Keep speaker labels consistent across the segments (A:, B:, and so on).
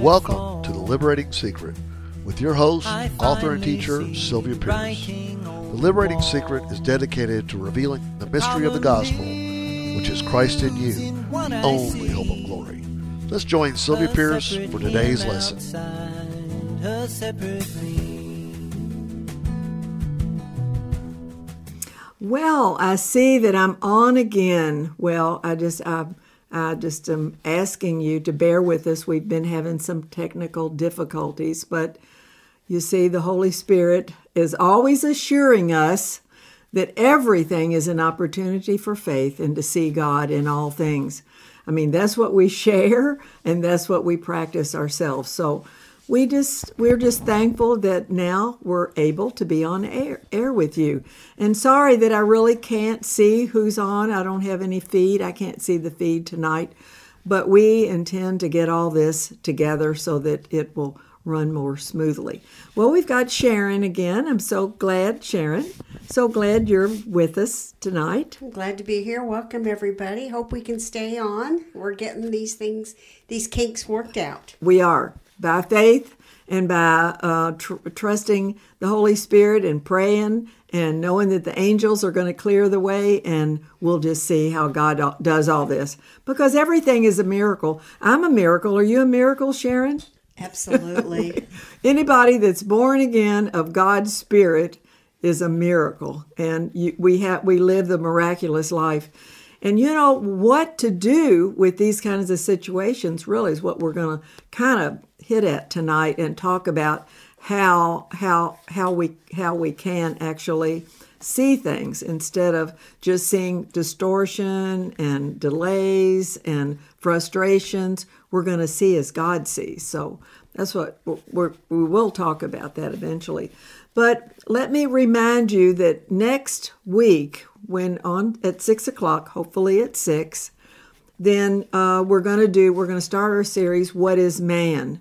A: Welcome to The Liberating Secret with your host, author and teacher, Sylvia Pearce. The Liberating Secret is dedicated to revealing the mystery of the gospel, which is Christ in you, the only hope of glory. Let's join Sylvia Pearce for today's lesson.
B: Well, I see that I'm on again. Well, I just I, I just am asking you to bear with us. We've been having some technical difficulties, but you see, the Holy Spirit is always assuring us that everything is an opportunity for faith and to see God in all things. I mean, that's what we share and that's what we practice ourselves. So we just we're just thankful that now we're able to be on air, air with you. And sorry that i really can't see who's on. I don't have any feed. I can't see the feed tonight. But we intend to get all this together so that it will run more smoothly. Well we've got sharon again. I'm so glad sharon. So glad you're with us tonight.
C: I'm glad to be here. Welcome everybody. Hope we can stay on. We're getting these things, these kinks worked out.
B: we are by faith and by uh, tr- trusting the Holy Spirit and praying and knowing that the angels are going to clear the way, and we'll just see how God does all this because everything is a miracle. I'm a miracle. Are you a miracle, Sharon?
C: Absolutely.
B: Anybody that's born again of God's Spirit is a miracle, and you, we have we live the miraculous life. And you know what to do with these kinds of situations really is what we're going to kind of hit at tonight and talk about how how how we how we can actually see things instead of just seeing distortion and delays and frustrations. We're going to see as god sees. So that's what we're, we will talk about that eventually. But let me remind you that next week when on at six o'clock hopefully at six then uh, we're going to do we're going to start our series what is man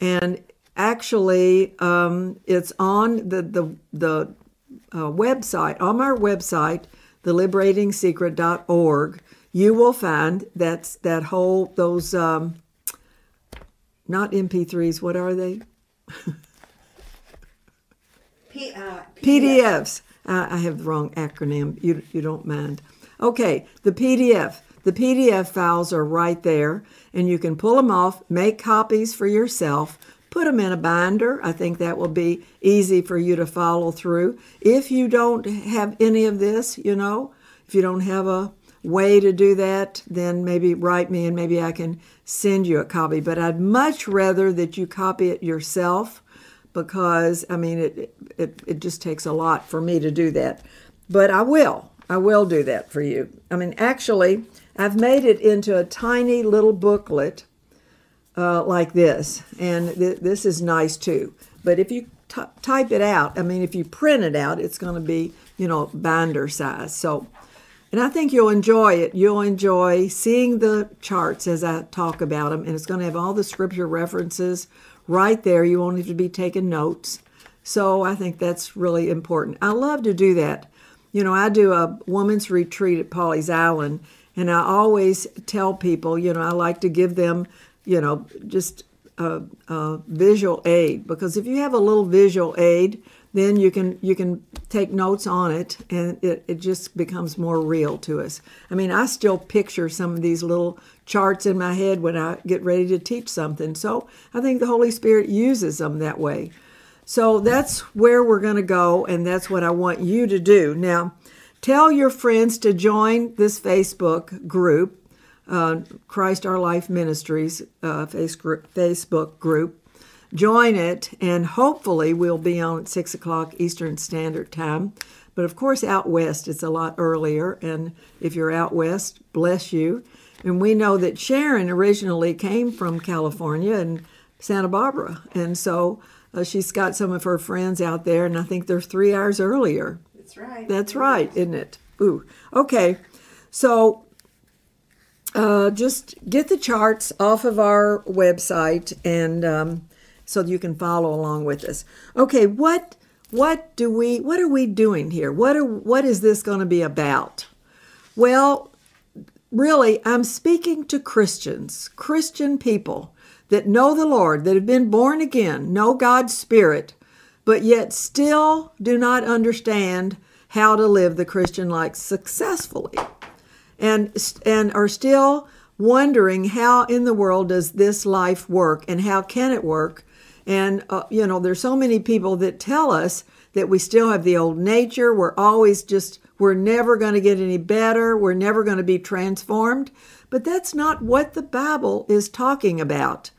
B: and actually um, it's on the the the uh, website on our website theliberatingsecret.org you will find that's that whole those um, not mp3s what are they
C: P, uh,
B: PDFs. Uh, I have the wrong acronym. You, you don't mind. Okay, the PDF. The PDF files are right there, and you can pull them off, make copies for yourself, put them in a binder. I think that will be easy for you to follow through. If you don't have any of this, you know, if you don't have a way to do that, then maybe write me and maybe I can send you a copy. But I'd much rather that you copy it yourself because I mean it, it it just takes a lot for me to do that. But I will. I will do that for you. I mean actually I've made it into a tiny little booklet uh, like this, and th- this is nice too. But if you type it out, I mean if you print it out, it's going to be you know binder size. So. And I think you'll enjoy it. You'll enjoy seeing the charts as I talk about them, and it's going to have all the scripture references right there. You won't have to be taking notes. So I think that's really important. I love to do that. You know, I do a woman's retreat at Pawleys Island, and I always tell people, you know, I like to give them, you know, just a, a visual aid because if you have a little visual aid, then you can you can take notes on it and it, it just becomes more real to us. I mean, I still picture some of these little charts in my head when I get ready to teach something. So I think the Holy Spirit uses them that way. So that's where we're going to go, and that's what I want you to do. Now, tell your friends to join this Facebook group, uh, Christ Our Life Ministries uh, Facebook group. Join it, and hopefully, we'll be on at 6 o'clock Eastern Standard Time. But of course, out west, it's a lot earlier. And if you're out west, bless you. And we know that Sharon originally came from California and Santa Barbara. And so uh, she's got some of her friends out there, and I think they're three hours earlier.
C: That's right.
B: That's right, isn't it? Ooh. Okay. So uh, just get the charts off of our website and um, so you can follow along with us. Okay, what what do we what are we doing here? What are what is this going to be about? Well, really, I'm speaking to Christians, Christian people that know the Lord, that have been born again, know God's Spirit, but yet still do not understand how to live the Christian life successfully. And, and are still wondering how in the world does this life work and how can it work? And uh, you know there's so many people that tell us that we still have the old nature. We're always just we're never going to get any better. We're never going to be transformed. But that's not what the bible is talking about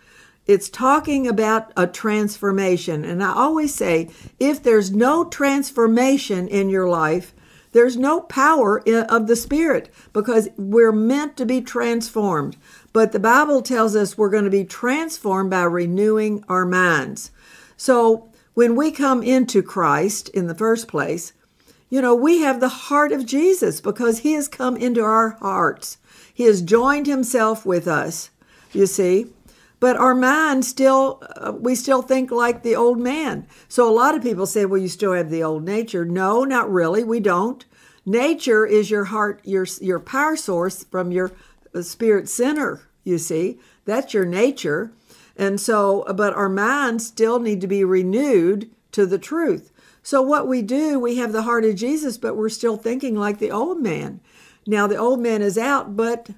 B: it's talking about a transformation. And I always say if there's no transformation in your life, there's no power of the Spirit because we're meant to be transformed. But the Bible tells us we're going to be transformed by renewing our minds. So when we come into Christ in the first place, you know, we have the heart of Jesus because he has come into our hearts. He has joined himself with us, you see but our mind still uh, we still think like the old man. So a lot of people say well you still have the old nature. No not really. We don't. Nature is your heart your your power source from your uh, spirit center you see. That's your nature. And so but our minds still need to be renewed to the truth. So what we do we have the heart of jesus but we're still thinking like the old man. Now the old man is out but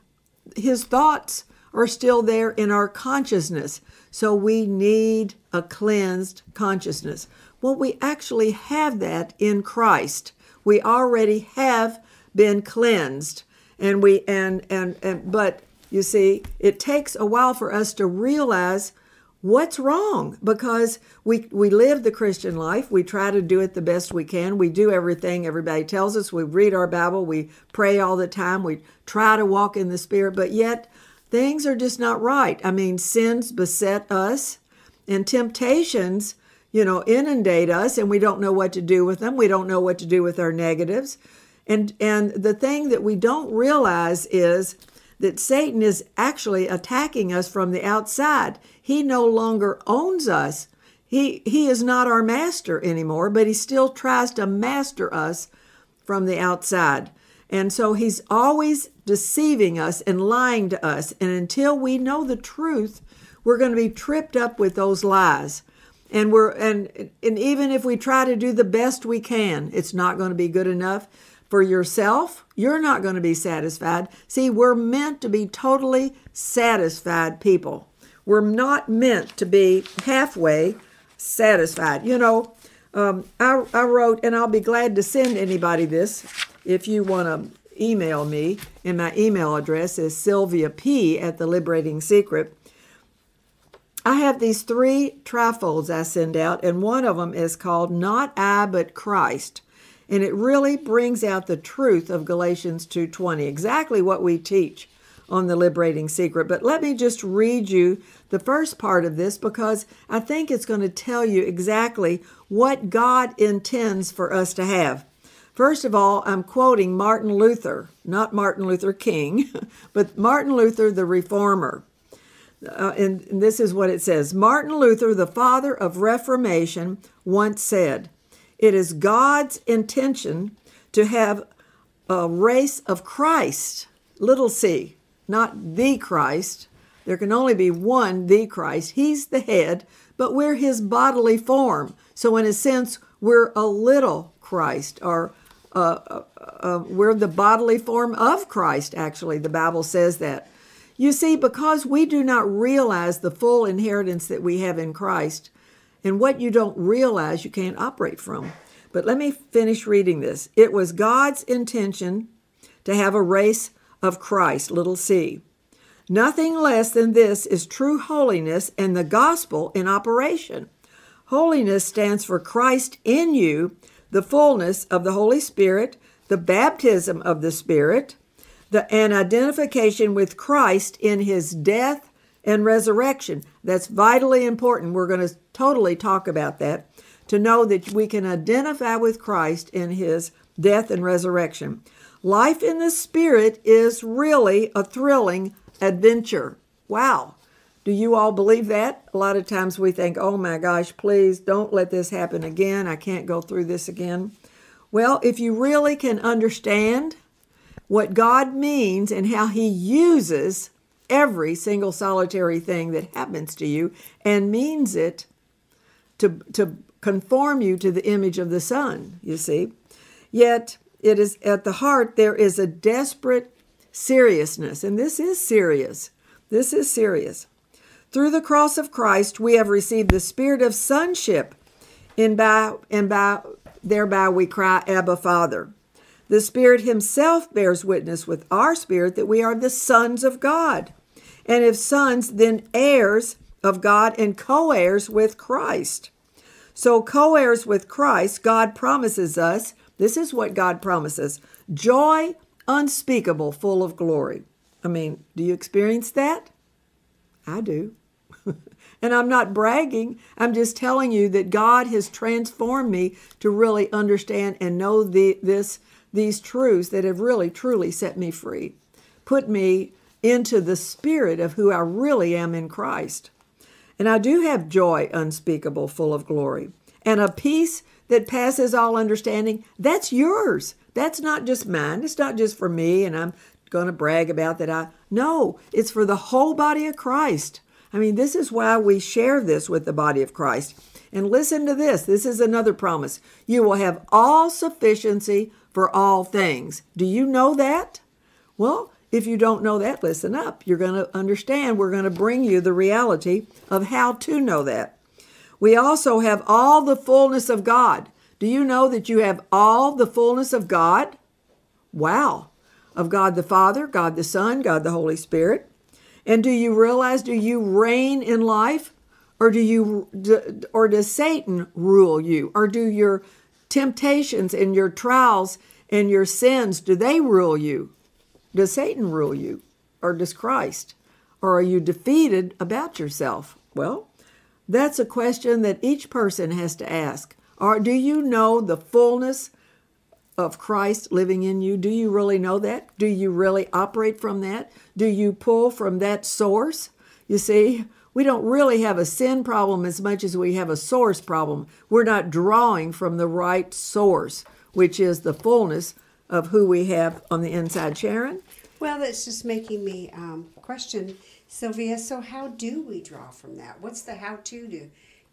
B: his thoughts are still there in our consciousness. So we need a cleansed consciousness. Well, we actually have that in Christ. We already have been cleansed. And we and and and but you see, it takes a while for us to realize what's wrong because we we live the Christian life. We try to do it the best we can. We do everything everybody tells us. We read our Bible, we pray all the time, we try to walk in the spirit, but yet things are just not right. I mean, sins beset us and temptations, you know, inundate us and we don't know what to do with them. We don't know what to do with our negatives. And and the thing that we don't realize is that Satan is actually attacking us from the outside. He no longer owns us. He he is not our master anymore, but he still tries to master us from the outside. And so he's always deceiving us and lying to us. And until we know the truth, we're going to be tripped up with those lies. And we're and and even if we try to do the best we can, it's not going to be good enough for yourself. You're not going to be satisfied. See, we're meant to be totally satisfied people. We're not meant to be halfway satisfied. You know, um, I, I wrote, and I'll be glad to send anybody this if you want to email me, and my email address is Sylvia P at the Liberating Secret. I have these three trifolds I send out, and one of them is called Not I But Christ. And it really brings out the truth of Galatians 2:20, exactly what we teach on the liberating secret. But let me just read you the first part of this because I think it's going to tell you exactly what God intends for us to have. First of all, I'm quoting Martin Luther, not Martin Luther King, but Martin Luther, the reformer. Uh, and, this is what it says Martin Luther, the father of Reformation, once said, It is God's intention to have a race of Christ, little c, not the Christ. There can only be one, the Christ. He's the head, but we're his bodily form. So, in a sense, we're a little Christ or uh, uh, uh, we're the bodily form of Christ, actually. The Bible says that. You see, because we do not realize the full inheritance that we have in Christ, and what you don't realize, you can't operate from. But let me finish reading this. It was God's intention to have a race of Christ, little c. Nothing less than this is true holiness and the gospel in operation. Holiness stands for Christ in you the fullness of the Holy Spirit, the baptism of the Spirit, the, an identification with Christ in his death and resurrection. That's vitally important. We're going to totally talk about that to know that we can identify with Christ in his death and resurrection. Life in the Spirit is really a thrilling adventure. Wow. Do you all believe that? A lot of times we think, oh my gosh, please don't let this happen again. I can't go through this again. Well, if you really can understand what God means and how He uses every single solitary thing that happens to you and means it to, to conform you to the image of the Son, you see. Yet, it is at the heart, there is a desperate seriousness, and this is serious. This is serious. Through the cross of Christ, we have received the spirit of sonship, and by, and by thereby we cry, Abba, Father. The Spirit Himself bears witness with our spirit that we are the sons of God. And if sons, then heirs of God and co heirs with Christ. So, co heirs with Christ, God promises us this is what God promises joy unspeakable, full of glory. I mean, do you experience that? I do. And I'm not bragging. I'm just telling you that God has transformed me to really understand and know the, this these truths that have really truly set me free, put me into the spirit of who I really am in Christ. And I do have joy unspeakable, full of glory, and a peace that passes all understanding. That's yours. That's not just mine. It's not just for me, and I'm going to brag about that. I no, it's for the whole body of Christ. I mean, this is why we share this with the body of Christ. And listen to this. This is another promise. You will have all sufficiency for all things. Do you know that? Well, if you don't know that, listen up. You're going to understand. We're going to bring you the reality of how to know that. We also have all the fullness of God. Do you know that you have all the fullness of God? Wow. Of God the Father, God the Son, God the Holy Spirit. And do you realize do you reign in life or do you or does Satan rule you or do your temptations and your trials and your sins, do they rule you? Does Satan rule you? Or does Christ? Or are you defeated about yourself? Well, that's a question that each person has to ask. Or do you know the fullness of Christ living in you? Do you really know that? Do you really operate from that? Do you pull from that source? You see, we don't really have a sin problem as much as we have a source problem. We're not drawing from the right source, which is the fullness of who we have on the inside. Sharon?
C: Well, that's just making me um, question, Sylvia. So, how do we draw from that? What's the how to do?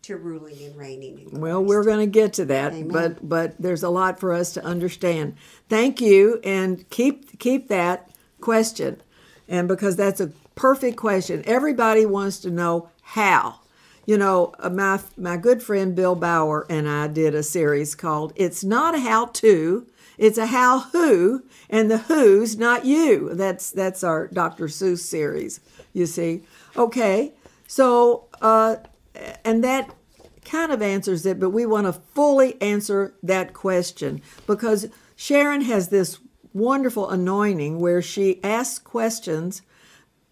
C: To ruling and reigning.
B: well, we're going to get to that, Amen. but but there's a lot for us to understand. Thank you, and keep keep that question, and because that's a perfect question. Everybody wants to know how. You know, uh, my my good friend Bill Bauer and I did a series called "It's Not a How To, It's a How Who," and the Who's not you. That's that's our Dr. Seuss series. You see, okay. So, uh, and that kind of answers it, but we want to fully answer that question because Sharon has this wonderful anointing where she asks questions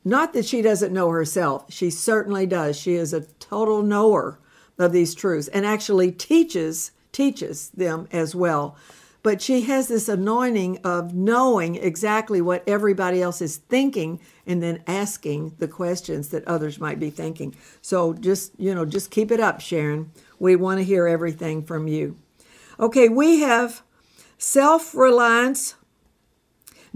B: not that she doesn't know herself, she certainly does. She is a total knower of these truths and actually teaches teaches them as well. But she has this anointing of knowing exactly what everybody else is thinking and then asking the questions that others might be thinking. So just, you know, just keep it up, Sharon. We want to hear everything from you. Okay, we have self reliance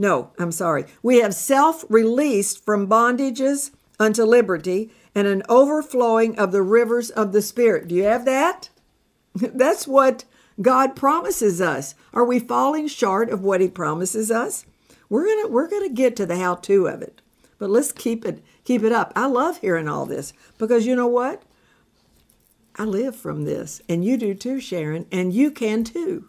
B: no, I'm sorry. We have self released from bondages unto liberty and an overflowing of the rivers of the Spirit. Do you have that? That's what God promises us. Are we falling short of what He promises us? We're gonna we're gonna get to the how to of it, but let's keep it keep it up. I love hearing all this because you know what? I live from this, and you do too, Sharon, and you can too.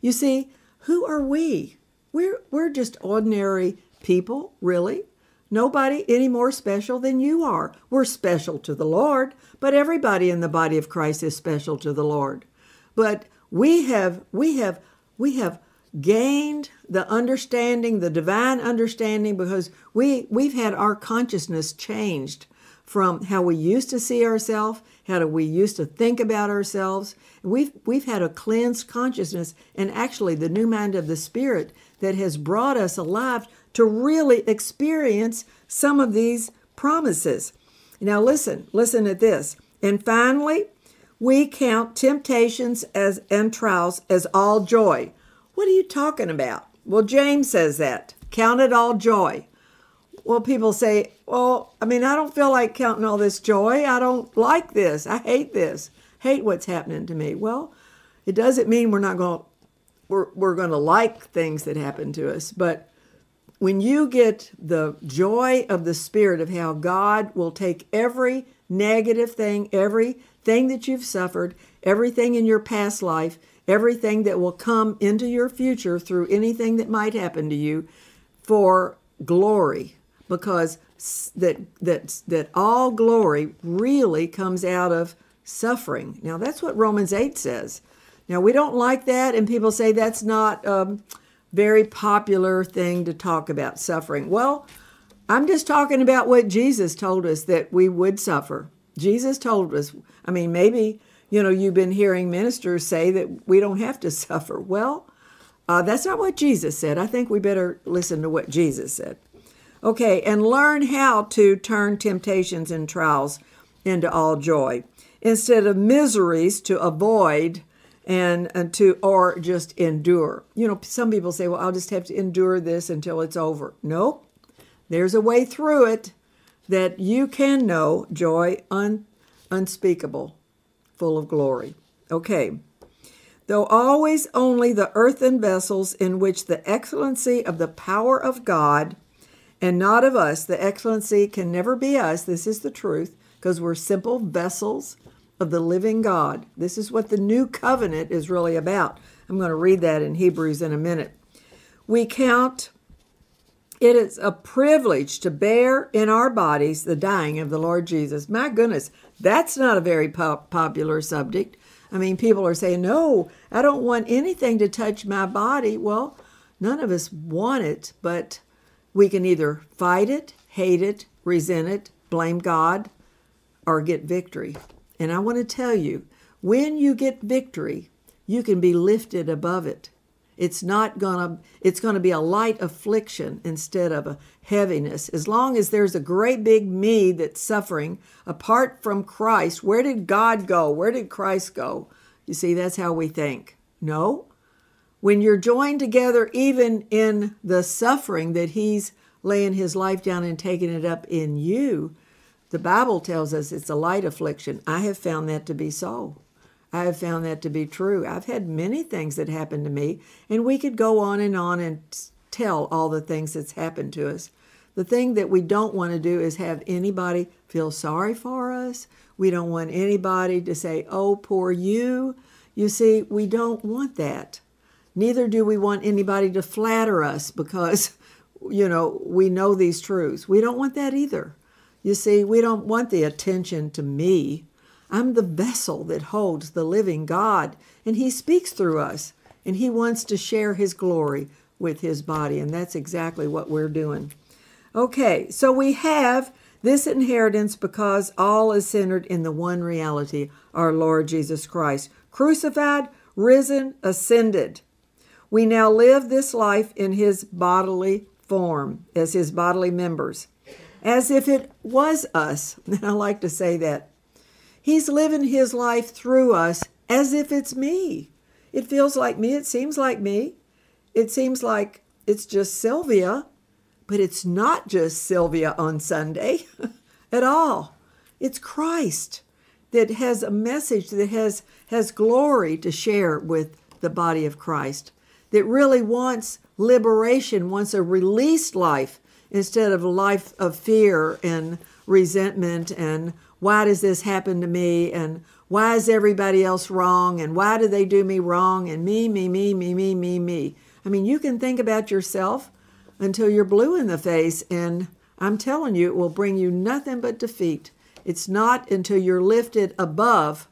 B: You see, who are we? We're, we're just ordinary people, really. Nobody any more special than you are. We're special to the Lord, but everybody in the body of Christ is special to the Lord. But we have we have we have gained the understanding, the divine understanding because we we've had our consciousness changed from how we used to see ourselves, how we used to think about ourselves. We've we've had a cleansed consciousness and actually the new mind of the spirit that has brought us alive to really experience some of these promises. Now, listen, listen at this. And finally, we count temptations as and trials as all joy. What are you talking about? Well, James says that. Count it all joy. Well, people say, well, I mean, I don't feel like counting all this joy. I don't like this. I hate this. Hate what's happening to me. Well, it doesn't mean we're not going to we're, we're going to like things that happen to us, but when you get the joy of the Spirit of how God will take every negative thing, everything that you've suffered, everything in your past life, everything that will come into your future through anything that might happen to you for glory because that that that all glory really comes out of suffering. Now that's what Romans 8 says. Now we don't like that and people say that's not a very popular thing to talk about suffering. Well, I'm just talking about what Jesus told us that we would suffer. Jesus told us, I mean, maybe, you know, you've been hearing ministers say that we don't have to suffer. Well, uh, that's not what Jesus said. I think we better listen to what Jesus said. Okay, and learn how to turn temptations and trials into all joy instead of miseries to avoid and, and to or just endure. You know, some people say, "Well, I'll just have to endure this until it's over." Nope. There's a way through it that you can know joy un, unspeakable, full of glory. Okay. Though always only the earthen vessels in which the excellency of the power of God and not of us, the excellency can never be us. This is the truth because we're simple vessels of the living God. This is what the new covenant is really about. I'm going to read that in Hebrews in a minute. We count it is a privilege to bear in our bodies the dying of the Lord Jesus. My goodness, that's not a very popular subject. I mean, people are saying, no, I don't want anything to touch my body. Well, none of us want it, but we can either fight it, hate it, resent it, blame God, or get victory. And I want to tell you, when you get victory, you can be lifted above it. It's not gonna it's gonna be a light affliction instead of a heaviness. As long as there's a great big me that's suffering apart from Christ, where did God go? Where did Christ go? You see, that's how we think. No. When you're joined together, even in the suffering that He's laying His life down and taking it up in you, the Bible tells us it's a light affliction. I have found that to be so. I have found that to be true. I've had many things that happened to me, and we could go on and on and tell all the things that's happened to us. The thing that we don't want to do is have anybody feel sorry for us. We don't want anybody to say, oh, poor you. You see, we don't want that. Neither do we want anybody to flatter us because, you know, we know these truths. We don't want that either. You see, we don't want the attention to me. I'm the vessel that holds the living God, and He speaks through us, and He wants to share His glory with His body, and that's exactly what we're doing. Okay, so we have this inheritance because all is centered in the one reality, our Lord Jesus Christ, crucified, risen, ascended. We now live this life in His bodily form, as His bodily members as if it was us. And I like to say that. He's living his life through us as if it's me. It feels like me. It seems like me. It seems like it's just Sylvia, but it's not just Sylvia on Sunday at all. It's Christ that has a message that has, has glory to share with the body of Christ, that really wants liberation, wants a released life instead of a life of fear and resentment and why does this happen to me? And why is everybody else wrong? And why do they do me wrong? And me me me me me me me. I mean you can think about yourself until you're blue in the face and i'm telling you it will bring you nothing but defeat. It's not until you're lifted above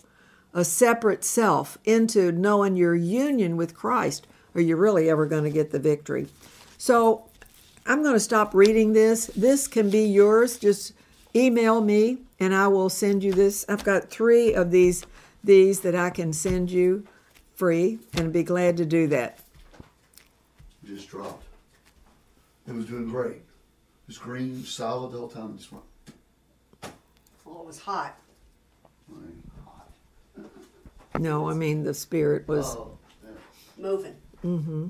B: a separate self into knowing your union with christ are you really ever going to get the victory. So I'm going to stop reading this. This can be yours. Just email me and I will send you this. I've got three of these these that I can send you free and be glad to do that.
A: Just dropped. It was doing great. It was green, solid the whole time. Just went.
C: Well, it was hot.
B: No, I mean the spirit was
A: Oh, yeah.
C: Moving.
B: mm-hmm.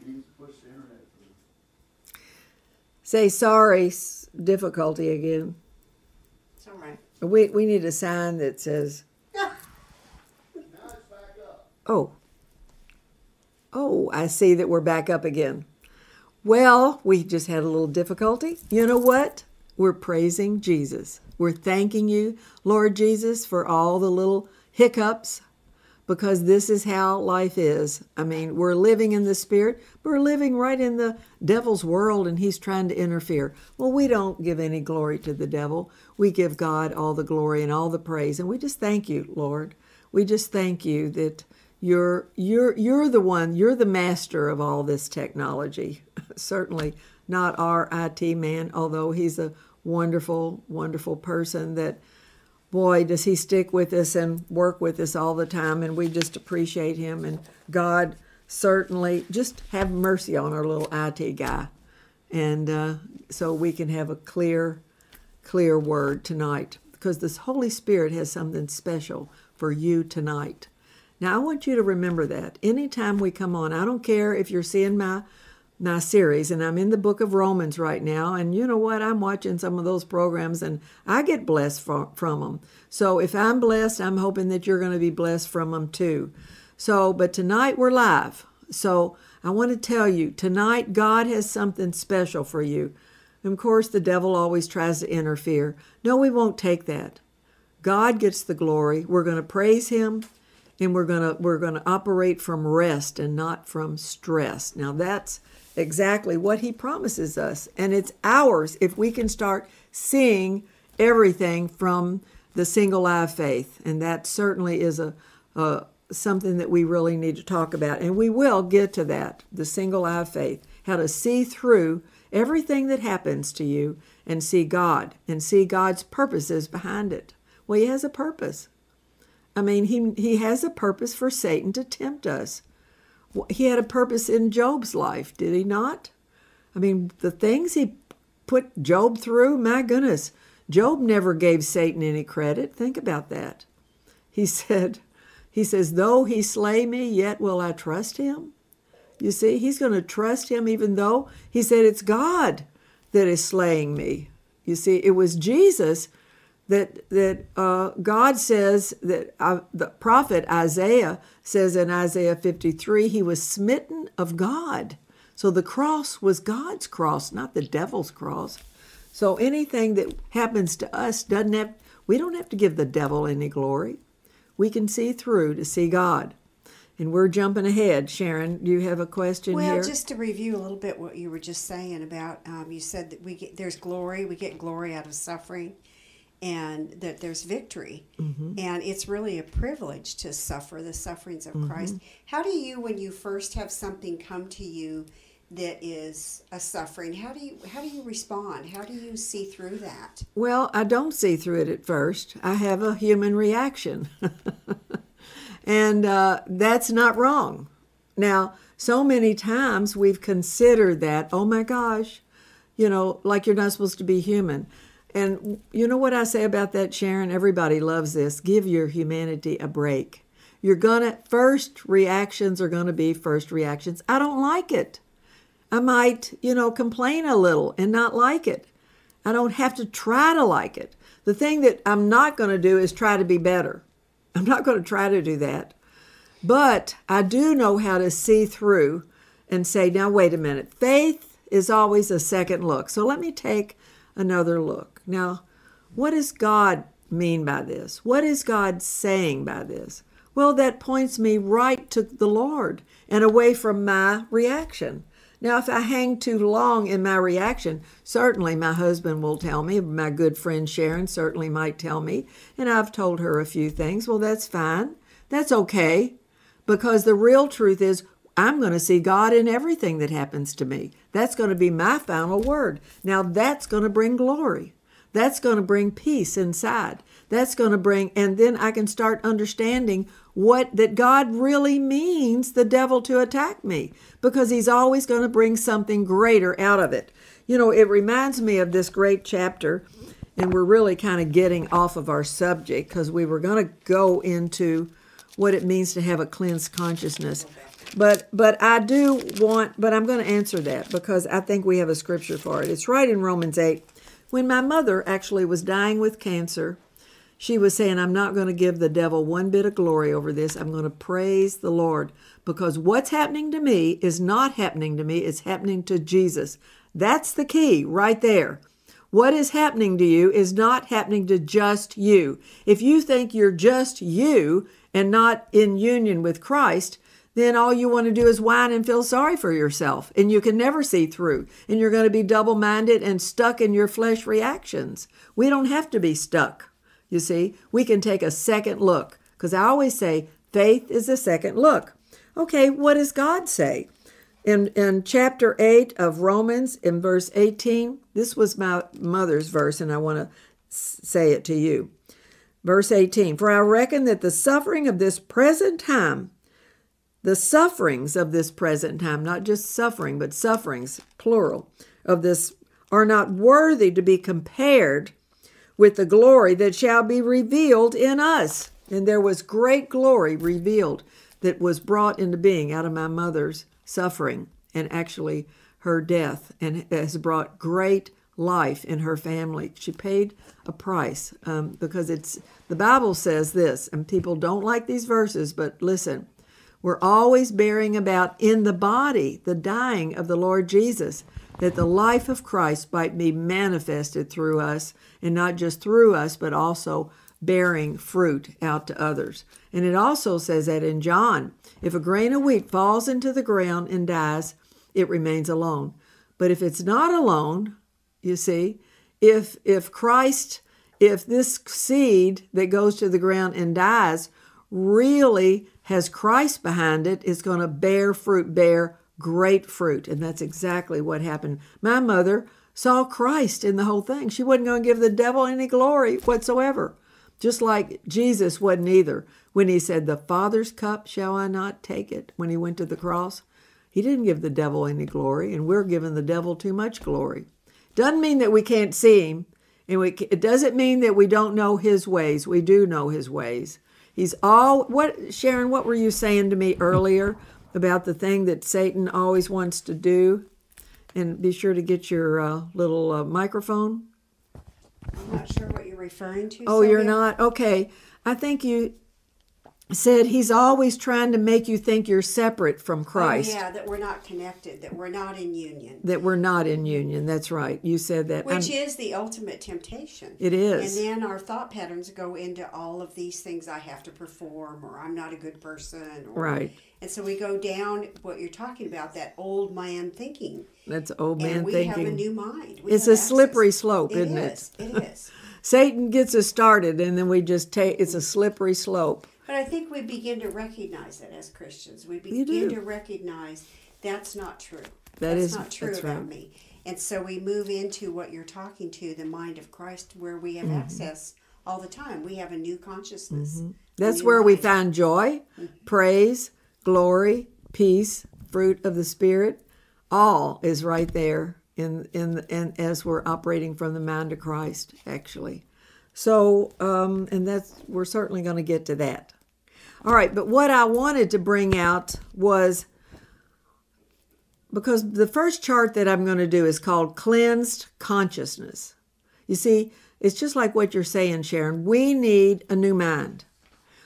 A: You need to push the internet
B: Say sorry, difficulty again.
C: It's all right.
B: We, we need a sign that says, oh, oh, I see that we're back up again. Well, we just had a little difficulty. You know what? We're praising Jesus. We're thanking you, Lord Jesus, for all the little hiccups because this is how life is. I mean, we're living in the spirit, but we're living right in the devil's world and he's trying to interfere. Well, we don't give any glory to the devil. We give God all the glory and all the praise. And we just thank you, Lord. We just thank you that you're you're you're the one, you're the master of all this technology. Certainly not our IT man, although he's a wonderful, wonderful person that boy, does he stick with us and work with us all the time, and we just appreciate him. And God certainly just have mercy on our little IT guy, and uh, so we can have a clear, clear word tonight because this Holy Spirit has something special for you tonight. Now, I want you to remember that anytime we come on, I don't care if you're seeing my my series and I'm in the book of Romans right now and you know what I'm watching some of those programs and I get blessed from, from them. So if I'm blessed, I'm hoping that you're going to be blessed from them too. So but tonight we're live. So I want to tell you tonight God has something special for you. And of course the devil always tries to interfere. No, we won't take that. God gets the glory. We're going to praise him and we're going to we're going to operate from rest and not from stress. Now that's exactly what he promises us. And it's ours if we can start seeing everything from the single eye of faith. And that certainly is a, a something that we really need to talk about. And we will get to that, the single eye of faith, how to see through everything that happens to you and see God and see God's purposes behind it. Well, he has a purpose. I mean, he, he has a purpose for Satan to tempt us he had a purpose in Job's life, did he not? I mean, the things he put Job through, my goodness, Job never gave Satan any credit. Think about that. He said, he says, though he slay me, yet will I trust him. You see, he's going to trust him even though he said it's God that is slaying me. You see, it was Jesus that that uh, God says that uh, the prophet Isaiah says in Isaiah 53 he was smitten of God. So the cross was God's cross, not the devil's cross. So anything that happens to us doesn't have we don't have to give the devil any glory. We can see through to see God. And we're jumping ahead. Sharon, do you have a question
C: well,
B: here?
C: just to review a little bit what you were just saying about, um, you said that we get there's glory, we get glory out of suffering, and that there's victory. Mm-hmm. And it's really a privilege to suffer the sufferings of mm-hmm. Christ. How do you, when you first have something come to you that is a suffering, how do you how do you respond? How do you see through that?
B: Well, I don't see through it at first. I have a human reaction, and uh, that's not wrong. Now, so many times we've considered that. Oh my gosh, you know, like you're not supposed to be human and you know what I say about that, Sharon? Everybody loves this. Give your humanity a break. You're gonna, first reactions are gonna be first reactions. I don't like it. I might, you know, complain a little and not like it. I don't have to try to like it. The thing that I'm not going to do is try to be better. I'm not going to try to do that. But I do know how to see through and say, now, wait a minute. Faith is always a second look. So let me take another look. Now, what does God mean by this? What is God saying by this? Well, that points me right to the Lord and away from my reaction. Now, if I hang too long in my reaction, certainly my husband will tell me, my good friend Sharon certainly might tell me, and I've told her a few things. Well, that's fine. That's okay. Because the real truth is, I'm going to see God in everything that happens to me. That's going to be my final word. Now, that's going to bring glory. That's going to bring peace inside. That's going to bring, and then I can start understanding what that God really means the devil to attack me because he's always going to bring something greater out of it. You know, it reminds me of this great chapter, and we're really kind of getting off of our subject because we were going to go into what it means to have a cleansed consciousness. But but I do want but I'm going to answer that because I think we have a scripture for it. It's right in Romans 8. When my mother actually was dying with cancer, she was saying, I'm not going to give the devil one bit of glory over this. I'm going to praise the Lord because what's happening to me is not happening to me, it's happening to Jesus. That's the key right there. What is happening to you is not happening to just you. If you think you're just you and not in union with Christ, then all you want to do is whine and feel sorry for yourself, and you can never see through, and you're going to be double minded and stuck in your flesh reactions. We don't have to be stuck. You see, we can take a second look because I always say faith is a second look. Okay, what does God say? In, in chapter 8 of Romans, in verse 18, this was my mother's verse, and I want to say it to you. Verse 18 For I reckon that the suffering of this present time, the sufferings of this present time, not just suffering, but sufferings, plural, of this, are not worthy to be compared with the glory that shall be revealed in us. And there was great glory revealed that was brought into being out of my mother's suffering and actually her death, and has brought great life in her family. She paid a price um, because it's the Bible says this, and people don't like these verses, but listen. We're always bearing about in the body the dying of the Lord Jesus that the life of Christ might be manifested through us, and not just through us, but also bearing fruit out to others. And it also says that in John if a grain of wheat falls into the ground and dies, it remains alone. But if it's not alone, you see, if if Christ, if this seed that goes to the ground and dies really has Christ behind it, it's going to bear fruit, bear great fruit. And that's exactly what happened. My mother saw Christ in the whole thing. She wasn't going to give the devil any glory whatsoever. Just like Jesus wasn't either. When he said, The Father's cup, shall I not take it? When he went to the cross, he didn't give the devil any glory, and we're giving the devil too much glory. Doesn't mean that we can't see him, and we, it doesn't mean that we don't know his ways. We do know his ways. He's all what Sharon, what were you saying to me earlier about the thing that Satan always wants to do? And be sure to get your uh, little uh, microphone.
C: I'm not sure what you're referring to.
B: Oh, you're not? Okay. I think you said he's always trying to make you think you're separate from Christ.
C: Oh, yeah, that we're not connected, that we're not in union.
B: That we're not in union. That's right. You said that.
C: Which
B: I'm-
C: is the ultimate temptation.
B: It is.
C: And then our thought patterns go into all of these things I have to perform or I'm not a good person. Or,
B: Right.
C: And so we go down what you're talking about, that old man thinking.
B: That's old man
C: and we
B: thinking.
C: have a new mind. We
B: It's a slippery
C: access.
B: slope,
C: It
B: isn't it?
C: is. It is.
B: Satan gets us started, and then we just take. It's a slippery slope.
C: But I think we begin to recognize it as Christians. We begin to recognize that's not true.
B: That
C: that's
B: is-
C: not true
B: that's
C: about
B: right.
C: me. And so we move into what you're talking to, the mind of Christ, where we have
B: Mm-hmm.
C: access all the time. We have a new consciousness. a
B: That's
C: new
B: where we
C: mind.
B: find joy, praise, glory, peace, fruit of the Spirit. All is right there in in and as we're operating from the mind of Christ, actually. So, um, and that's we're certainly going to get to that. All right, but what I wanted to bring out was because the first chart that I'm going to do is called cleansed consciousness. You see, it's just like what you're saying, Sharon. We need a new mind.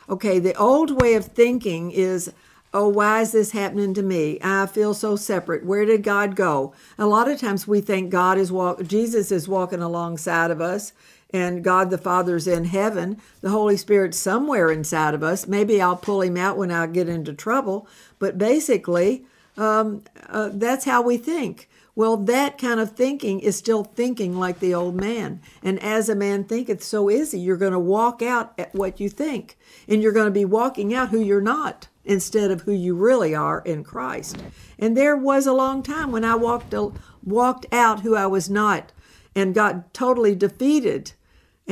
B: Okay, the old way of thinking is, oh, why is this happening to me? I feel so separate. Where did God go? A lot of times we think God is walk, Jesus is walking alongside of us, and God the Father's in heaven. The Holy Spirit's somewhere inside of us. Maybe I'll pull him out when I get into trouble, but basically, um, uh, that's how we think. Well, that kind of thinking is still thinking like the old man. And as a man thinketh, so is he. You're going to walk out at what you think, and you're going to be walking out who you're not instead of who you really are in Christ. And there was a long time when I walked walked out who I was not, and got totally defeated,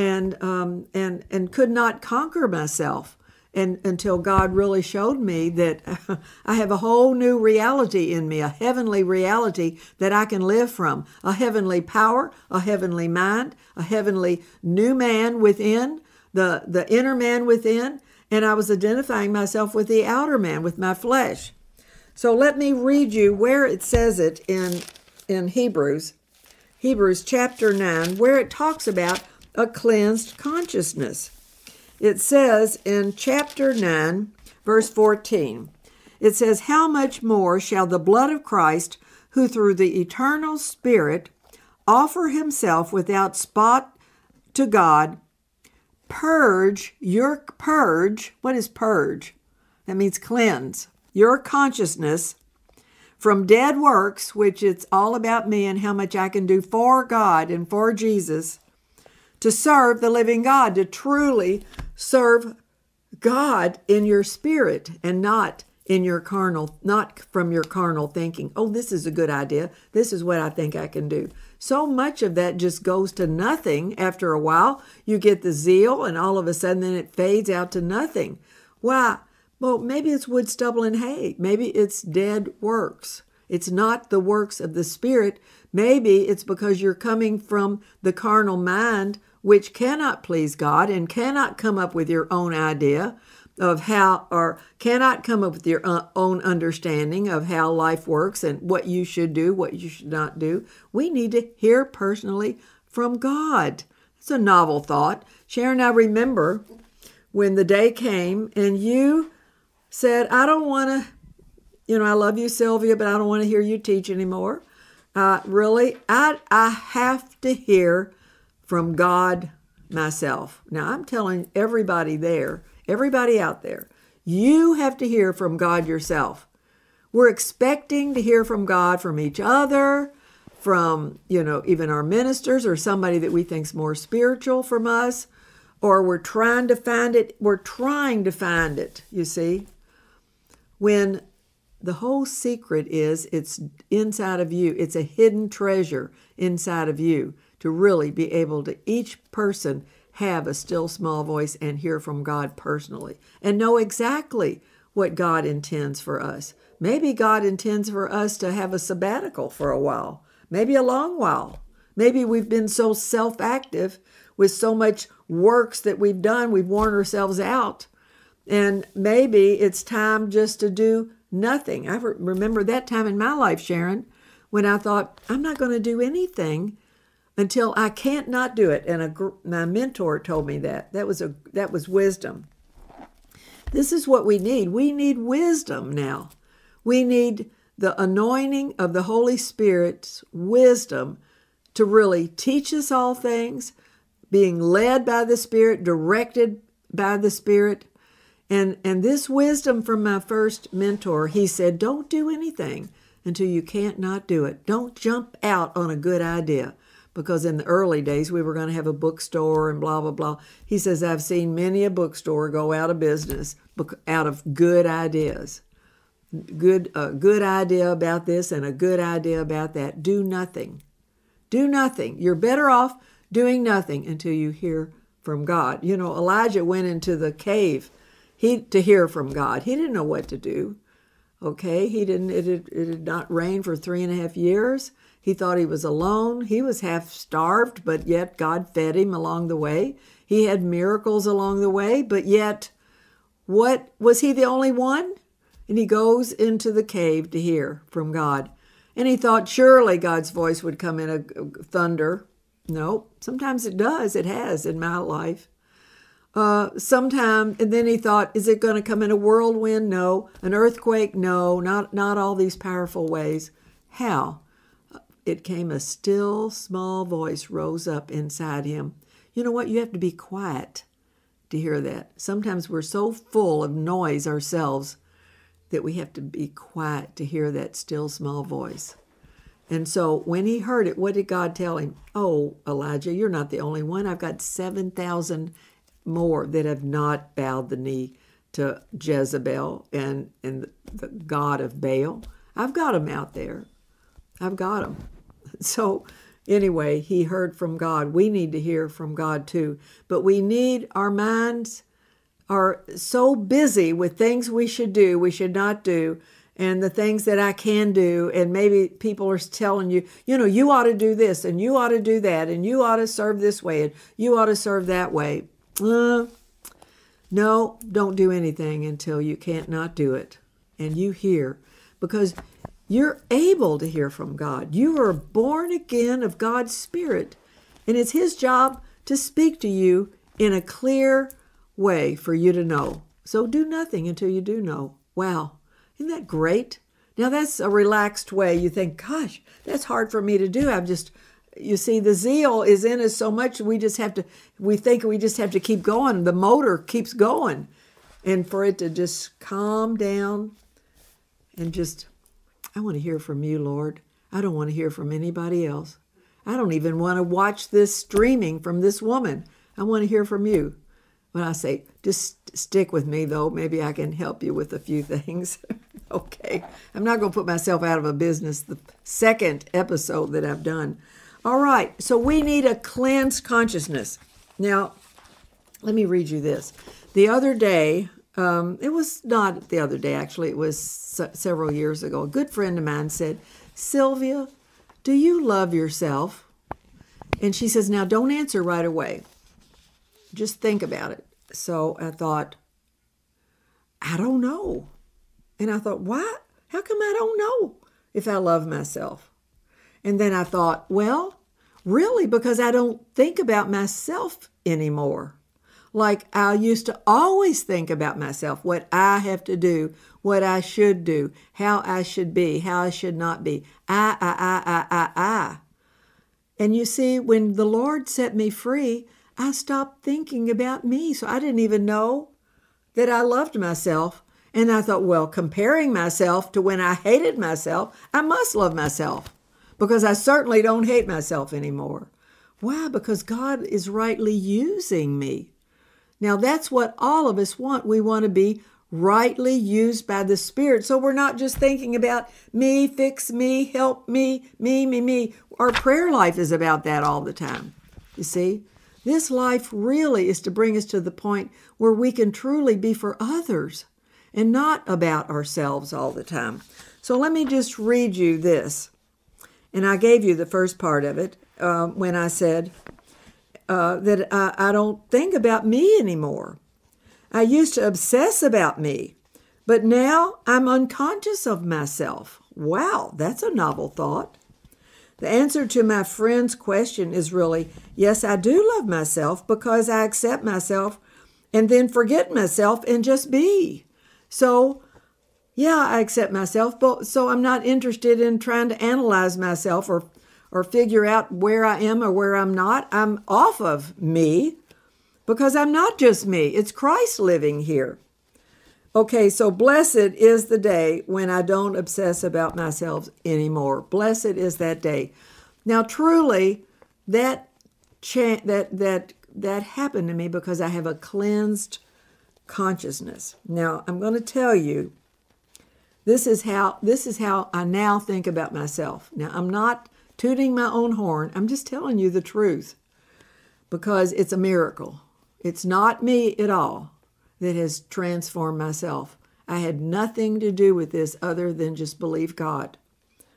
B: and um, and and could not conquer myself and until God really showed me that I have a whole new reality in me, a heavenly reality that I can live from, a heavenly power, a heavenly mind, a heavenly new man within, the the inner man within, and I was identifying myself with the outer man, with my flesh. So let me read you where it says it in in Hebrews, Hebrews chapter 9, where it talks about a cleansed consciousness. It says in chapter 9, verse 14, it says, How much more shall the blood of Christ, who through the eternal Spirit offer himself without spot to God, purge your purge. What is purge? That means cleanse your consciousness from dead works, which it's all about me and how much I can do for God and for Jesus, to serve the living God, to truly serve God in your spirit and not in your carnal, not from your carnal thinking. Oh, this is a good idea. This is what I think I can do. So much of that just goes to nothing after a while. You get the zeal, and all of a sudden, then it fades out to nothing. Why? Well, maybe it's wood, stubble, and hay. Maybe it's dead works. It's not the works of the Spirit. Maybe it's because you're coming from the carnal mind, which cannot please God and cannot come up with your own idea of how, or cannot come up with your uh, own understanding of how life works and what you should do, what you should not do. We need to hear personally from God. It's a novel thought. Sharon, I remember when the day came and you said, I don't want to, you know, I love you, Sylvia, but I don't want to hear you teach anymore. Uh, really, I, I have to hear from God myself. Now, I'm telling everybody there, everybody out there, you have to hear from God yourself. We're expecting to hear from God from each other, from, you know, even our ministers or somebody that we think's more spiritual from us, or we're trying to find it. We're trying to find it, you see when the whole secret is it's inside of you. It's a hidden treasure inside of you to really be able to each person have a still small voice and hear from God personally and know exactly what God intends for us. Maybe God intends for us to have a sabbatical for a while, maybe a long while. Maybe we've been so self active with so much works that we've done, we've worn ourselves out and maybe it's time just to do nothing. I remember that time in my life, Sharon, when I thought, I'm not going to do anything until I can't not do it. And a, my mentor told me that. That was, a, that was wisdom. This is what we need. We need wisdom now. We need the anointing of the Holy Spirit's wisdom to really teach us all things, being led by the Spirit, directed by the Spirit, and and this wisdom from my first mentor, he said, don't do anything until you can't not do it. Don't jump out on a good idea. Because in the early days we were going to have a bookstore and blah blah blah. He says I've seen many a bookstore go out of business out of good ideas. Good a good idea about this and a good idea about that. Do nothing. Do nothing. You're better off doing nothing until you hear from God. You know, Elijah went into the cave he to hear from God. He didn't know what to do. Okay, he didn't. It had, it had not rained for three and a half years. He thought he was alone. He was half starved, but yet God fed him along the way. He had miracles along the way, but yet, what was he the only one? And he goes into the cave to hear from God. And he thought surely God's voice would come in a thunder. No, sometimes it does. It has in my life uh, sometime, and then he thought, is it going to come in a whirlwind? No. An earthquake? No. Not not all these powerful ways. How? It came a still small voice rose up inside him. You know what? You have to be quiet to hear that. Sometimes we're so full of noise ourselves that we have to be quiet to hear that still small voice. And so when he heard it, what did God tell him? Oh, Elijah, you're not the only one. I've got 7,000 more that have not bowed the knee to Jezebel and, and the God of Baal. I've got them out there. I've got them. So, anyway, he heard from God. We need to hear from God too. But we need our minds are so busy with things we should do, we should not do, and the things that I can do. And maybe people are telling you, you know, you ought to do this and you ought to do that and you ought to serve this way and you ought to serve that way. Uh, no, don't do anything until you can't not do it. And you hear. because you're able to hear from God. You are born again of God's Spirit, and it's His job to speak to you in a clear way for you to know. So do nothing until you do know. Wow, isn't that great? Now that's a relaxed way. You think, gosh, that's hard for me to do. I'm just, you see, the zeal is in us so much. We just have to, we think we just have to keep going. The motor keeps going. And for it to just calm down and just, I want to hear from you, Lord. I don't want to hear from anybody else. I don't even want to watch this streaming from this woman. I want to hear from you. When I say, just stick with me, though, maybe I can help you with a few things. okay. I'm not going to put myself out of a business. The second episode that I've done. All right. So we need a cleansed consciousness. Now, let me read you this. The other day, um, it was not the other day, actually, it was se- several years ago. A good friend of mine said, Sylvia, do you love yourself? And she says, Now don't answer right away. Just think about it. So I thought, I don't know. And I thought, why? How come I don't know if I love myself? And then I thought, well, really, because I don't think about myself anymore. Like I used to always think about myself, what I have to do, what I should do, how I should be, how I should not be. I, I, I, I, I, I. And you see, when the Lord set me free, I stopped thinking about me. So I didn't even know that I loved myself. And I thought, well, comparing myself to when I hated myself, I must love myself because I certainly don't hate myself anymore. Why? Because God is rightly using me. Now, that's what all of us want. We want to be rightly used by the Spirit. So we're not just thinking about me, fix me, help me, me, me, me. Our prayer life is about that all the time. You see? This life really is to bring us to the point where we can truly be for others and not about ourselves all the time. So let me just read you this. And I gave you the first part of it uh, when I said uh, that I, I don't think about me anymore. I used to obsess about me, but now I'm unconscious of myself. Wow, that's a novel thought. The answer to my friend's question is really yes, I do love myself because I accept myself and then forget myself and just be. So, yeah, I accept myself, but so I'm not interested in trying to analyze myself or or figure out where I am or where I'm not. I'm off of me because I'm not just me. It's Christ living here. Okay, so blessed is the day when I don't obsess about myself anymore. Blessed is that day. Now, truly, that cha- that that that happened to me because I have a cleansed consciousness. Now, I'm going to tell you this is how this is how I now think about myself. Now, I'm not tooting my own horn. I'm just telling you the truth because it's a miracle. It's not me at all that has transformed myself. I had nothing to do with this other than just believe God.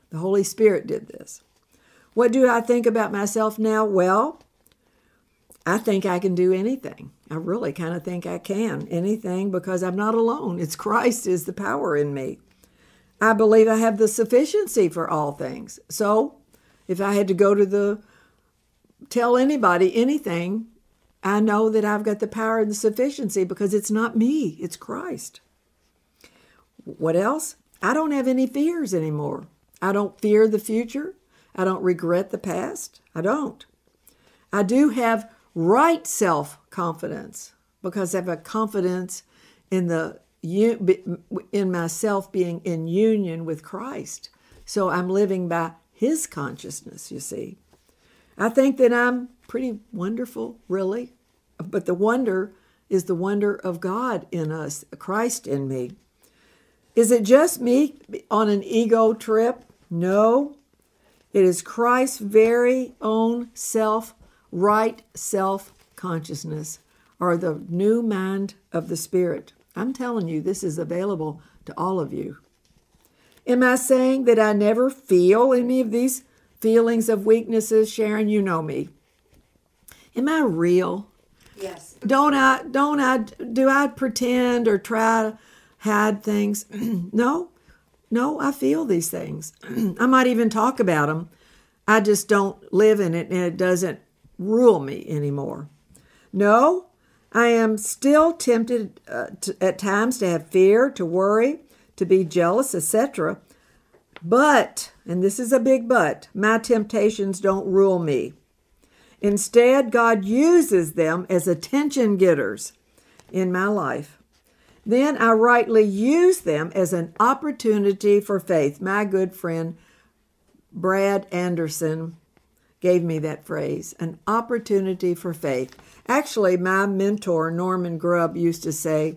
B: The Holy Spirit did this. What do I think about myself now? Well, I think I can do anything. I really kind of think I can anything because I'm not alone. It's Christ is the power in me. I believe I have the sufficiency for all things. So, if I had to go to the tell anybody anything, I know that I've got the power and the sufficiency because it's not me, it's Christ. What else? I don't have any fears anymore. I don't fear the future. I don't regret the past. I don't. I do have right self confidence because I have a confidence in the in myself being in union with Christ. So I'm living by his consciousness, you see. I think that I'm pretty wonderful, really. But the wonder is the wonder of God in us, Christ in me. Is it just me on an ego trip? No. It is Christ's very own self, right self consciousness, or the new mind of the Spirit. I'm telling you, this is available to all of you. Am I saying that I never feel any of these feelings of weaknesses? Sharon, you know me. Am I real?
C: Yes.
B: Don't I don't I do I pretend or try to hide things? no. No, I feel these things. I might even talk about them. I just don't live in it and it doesn't rule me anymore. No, I am still tempted uh, to, at times to have fear, to worry, to be jealous, etc. But, and this is a big but, my temptations don't rule me. Instead, God uses them as attention getters in my life. Then I rightly use them as an opportunity for faith. My good friend Brad Anderson gave me that phrase an opportunity for faith. Actually, my mentor, Norman Grubb, used to say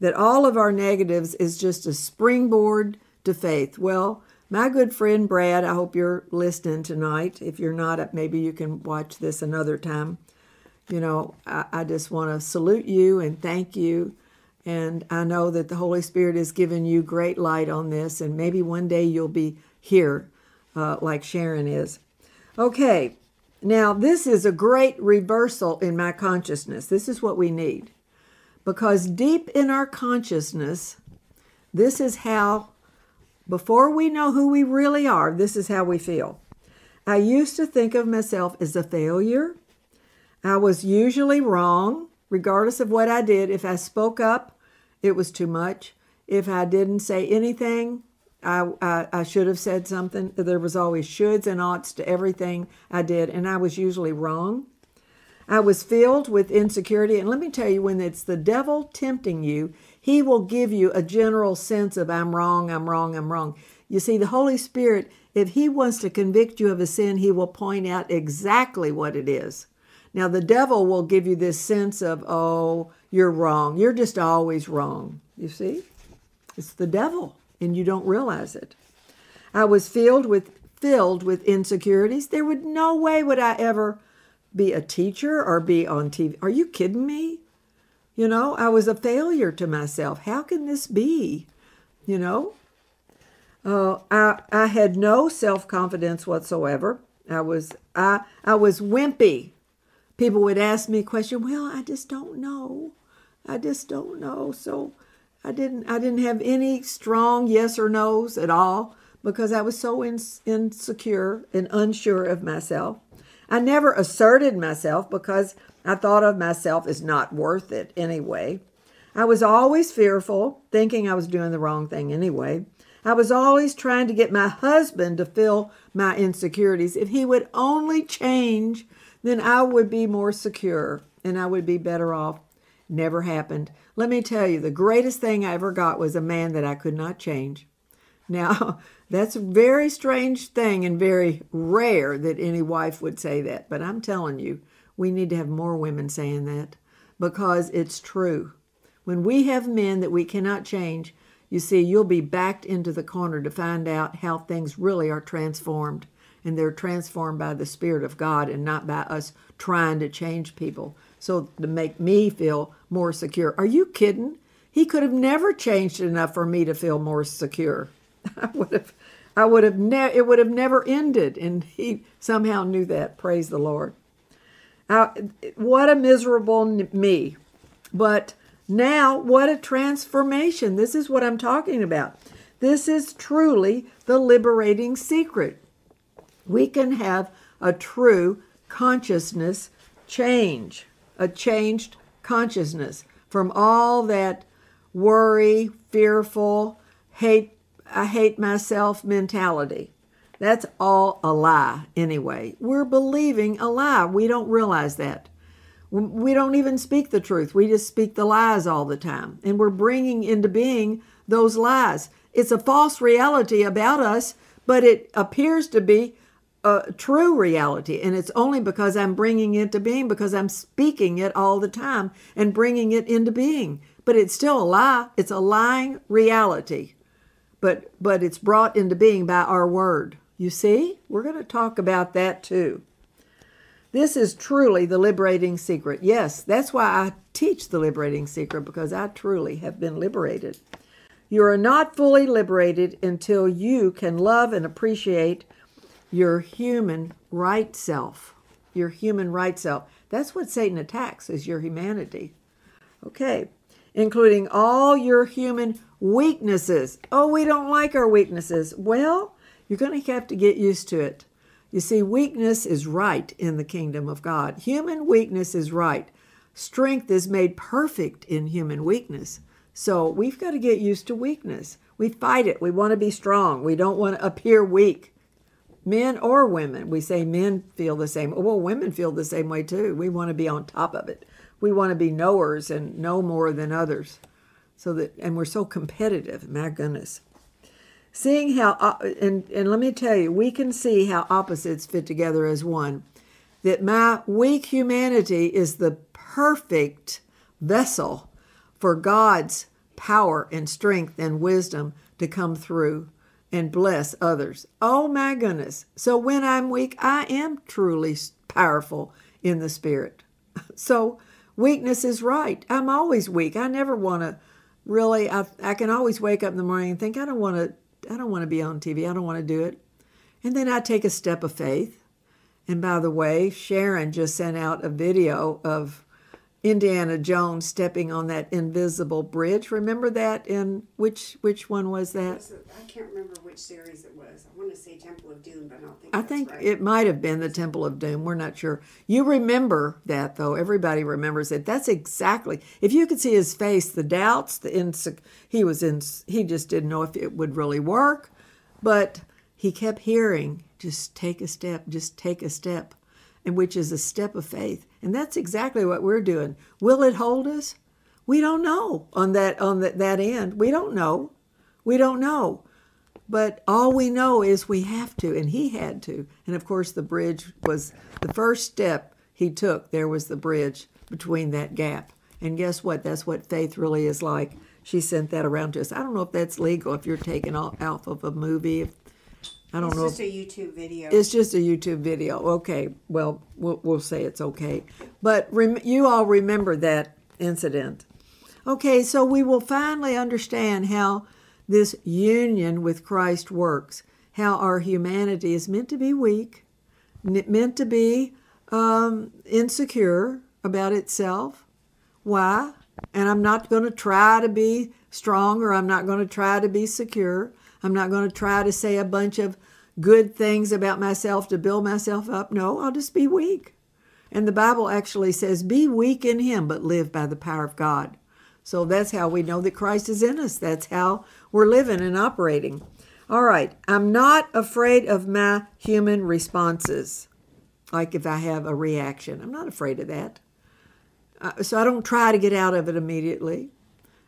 B: that all of our negatives is just a springboard to faith. Well, my good friend Brad, I hope you're listening tonight. If you're not, maybe you can watch this another time. You know, I, I just want to salute you and thank you. And I know that the Holy Spirit has given you great light on this, and maybe one day you'll be here uh, like Sharon is. Okay, now this is a great reversal in my consciousness. This is what we need. Because deep in our consciousness, this is how, before we know who we really are, this is how we feel. I used to think of myself as a failure. I was usually wrong, regardless of what I did. If I spoke up, it was too much. If I didn't say anything, I, I, I, should have said something. There was always shoulds and oughts to everything I did, and I was usually wrong. I was filled with insecurity. And let me tell you, when it's the devil tempting you, he will give you a general sense of, I'm wrong, I'm wrong, I'm wrong. You see, the Holy Spirit, if he wants to convict you of a sin, he will point out exactly what it is. Now, the devil will give you this sense of, oh, you're wrong. You're just always wrong. You see? It's the devil and you don't realize it. I was filled with filled with insecurities. There would no way would I ever be a teacher or be on TV. Are you kidding me? You know, I was a failure to myself. How can this be? You know, uh, I I had no self confidence whatsoever. I was I I was wimpy. People would ask me a question. Well, I just don't know. I just don't know. So I didn't I didn't have any strong yes or no's at all because I was so in, insecure and unsure of myself. I never asserted myself because I thought of myself as not worth it anyway. I was always fearful, thinking I was doing the wrong thing anyway. I was always trying to get my husband to fill my insecurities. If he would only change, then I would be more secure and I would be better off. Never happened. Let me tell you, the greatest thing I ever got was a man that I could not change. Now, that's a very strange thing and very rare that any wife would say that, but I'm telling you, we need to have more women saying that because it's true. When we have men that we cannot change, you see, you'll be backed into the corner to find out how things really are transformed. And they're transformed by the Spirit of God and not by us trying to change people so to make me feel more secure. Are you kidding? He could have never changed enough for me to feel more secure. I would have I would have ne- it would have never ended and he somehow knew that. Praise the Lord. Uh, what a miserable me. But now what a transformation. This is what I'm talking about. This is truly the liberating secret. We can have a true consciousness change a changed consciousness from all that worry, fearful, hate, I hate myself mentality. That's all a lie, anyway. We're believing a lie. We don't realize that. We don't even speak the truth. We just speak the lies all the time. And we're bringing into being those lies. It's a false reality about us, but it appears to be a true reality. And it's only because I'm bringing it to being, because I'm speaking it all the time and bringing it into being. But it's still a lie. It's a lying reality. But, but it's brought into being by our word. You see? We're going to talk about that too. This is truly the liberating secret. Yes, that's why I teach the liberating secret because I truly have been liberated. You are not fully liberated until you can love and appreciate your human right self. Your human right self. That's what Satan attacks is your humanity. Okay. Including all your human weaknesses. Oh, we don't like our weaknesses. Well, you're going to have to get used to it. You see, weakness is right in the kingdom of God. Human weakness is right. Strength is made perfect in human weakness. So we've got to get used to weakness. We fight it. We want to be strong. We don't want to appear weak. Men or women. We say men feel the same. Well, women feel the same way too. We want to be on top of it. We want to be knowers and know more than others. So that and we're so competitive. My goodness. Seeing how uh, and and let me tell you, we can see how opposites fit together as one. That my weak humanity is the perfect vessel for God's power and strength and wisdom to come through and bless others. Oh my goodness. So when I'm weak, I am truly powerful in the spirit. So weakness is right. I'm always weak. I never want to really I, I can always wake up in the morning and think I don't want to I don't want to be on TV. I don't want to do it. And then I take a step of faith. And by the way, Sharon just sent out a video of Indiana Jones stepping on that invisible bridge. Remember that in which which one was that?
C: I can't remember which series it was. I want to say Temple of Doom, but I don't think.
B: I think right. it might have been the Temple of Doom. We're not sure. You remember that though. Everybody remembers it. That's exactly. If you could see his face, the doubts, the insec- he was in. He just didn't know if it would really work, but he kept hearing, "Just take a step. Just take a step." And which is a step of faith. And that's exactly what we're doing. Will it hold us? We don't know on that on that, that end. We don't know. We don't know. But all we know is we have to, and he had to. And of course, the bridge was the first step he took. There was the bridge between that gap. And guess what? That's what faith really is like. She sent that around to us. I don't know if that's legal if you're taking off of a movie, if
C: I don't it's know. It's just a YouTube video.
B: It's just a YouTube video. Okay. Well, we'll, we'll say it's okay. But rem- you all remember that incident. Okay, so we will finally understand how this union with Christ works, how our humanity is meant to be weak, meant to be um, insecure about itself. Why? And I'm not going to try to be strong or I'm not going to try to be secure. I'm not going to try to say a bunch of good things about myself to build myself up. No, I'll just be weak. And the Bible actually says, Be weak in Him, but live by the power of God. So that's how we know that Christ is in us. That's how we're living and operating. All right, I'm not afraid of my human responses. Like if I have a reaction, I'm not afraid of that. Uh, so I don't try to get out of it immediately.